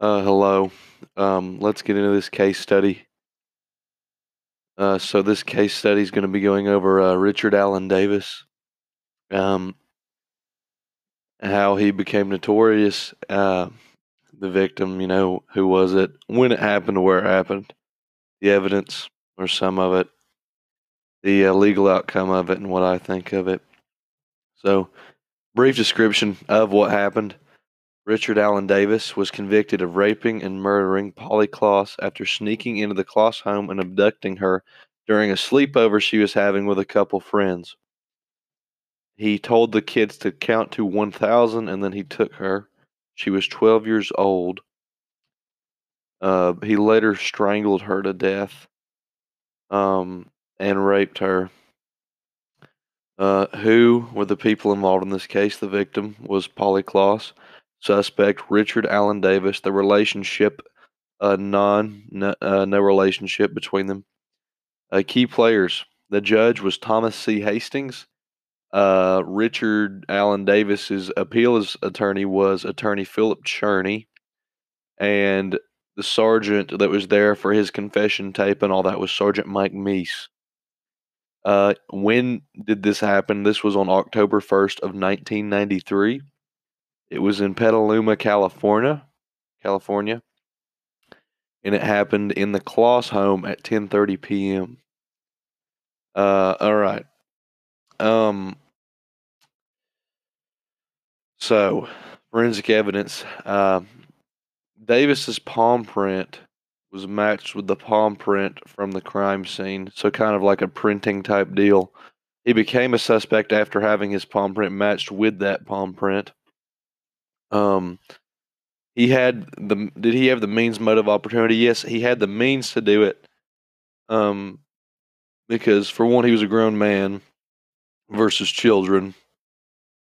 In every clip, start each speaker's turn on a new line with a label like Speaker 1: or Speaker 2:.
Speaker 1: Uh, hello. Um, let's get into this case study. Uh, so this case study is going to be going over uh, Richard Allen Davis, um, how he became notorious, uh, the victim, you know, who was it, when it happened, where it happened, the evidence or some of it, the uh, legal outcome of it, and what I think of it. So, brief description of what happened. Richard Allen Davis was convicted of raping and murdering Polly Klaas after sneaking into the Klaas home and abducting her during a sleepover she was having with a couple friends. He told the kids to count to 1,000 and then he took her. She was 12 years old. Uh, he later strangled her to death um, and raped her. Uh, who were the people involved in this case? The victim was Polly Klaas suspect Richard Allen Davis. The relationship, uh, non, no, uh, no relationship between them. Uh, key players. The judge was Thomas C. Hastings. Uh, Richard Allen Davis's appeals attorney was attorney Philip Cherney, and the sergeant that was there for his confession tape and all that was Sergeant Mike Meese. Uh, when did this happen? This was on October 1st of 1993. It was in Petaluma, California, California, and it happened in the Klaas home at 10:30 p.m. Uh, all right. Um. So, forensic evidence. Uh, Davis's palm print was matched with the palm print from the crime scene, so kind of like a printing type deal. He became a suspect after having his palm print matched with that palm print. Um, he had the did he have the means, motive, opportunity? Yes, he had the means to do it. Um, because for one, he was a grown man versus children.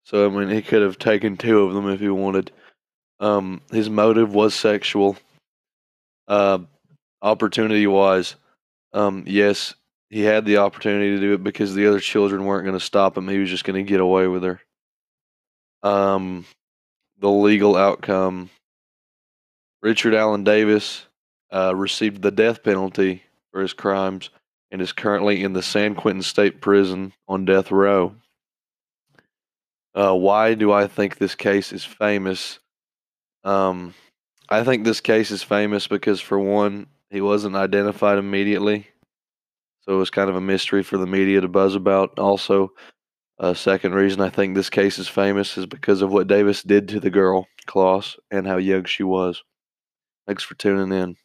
Speaker 1: So I mean, he could have taken two of them if he wanted. Um, his motive was sexual. Uh, opportunity wise, um, yes, he had the opportunity to do it because the other children weren't going to stop him. He was just going to get away with her. Um, the legal outcome. Richard Allen Davis uh, received the death penalty for his crimes and is currently in the San Quentin State Prison on death row. Uh, why do I think this case is famous? Um, I think this case is famous because, for one, he wasn't identified immediately. So it was kind of a mystery for the media to buzz about. Also, a second reason I think this case is famous is because of what Davis did to the girl, Klaas, and how young she was. Thanks for tuning in.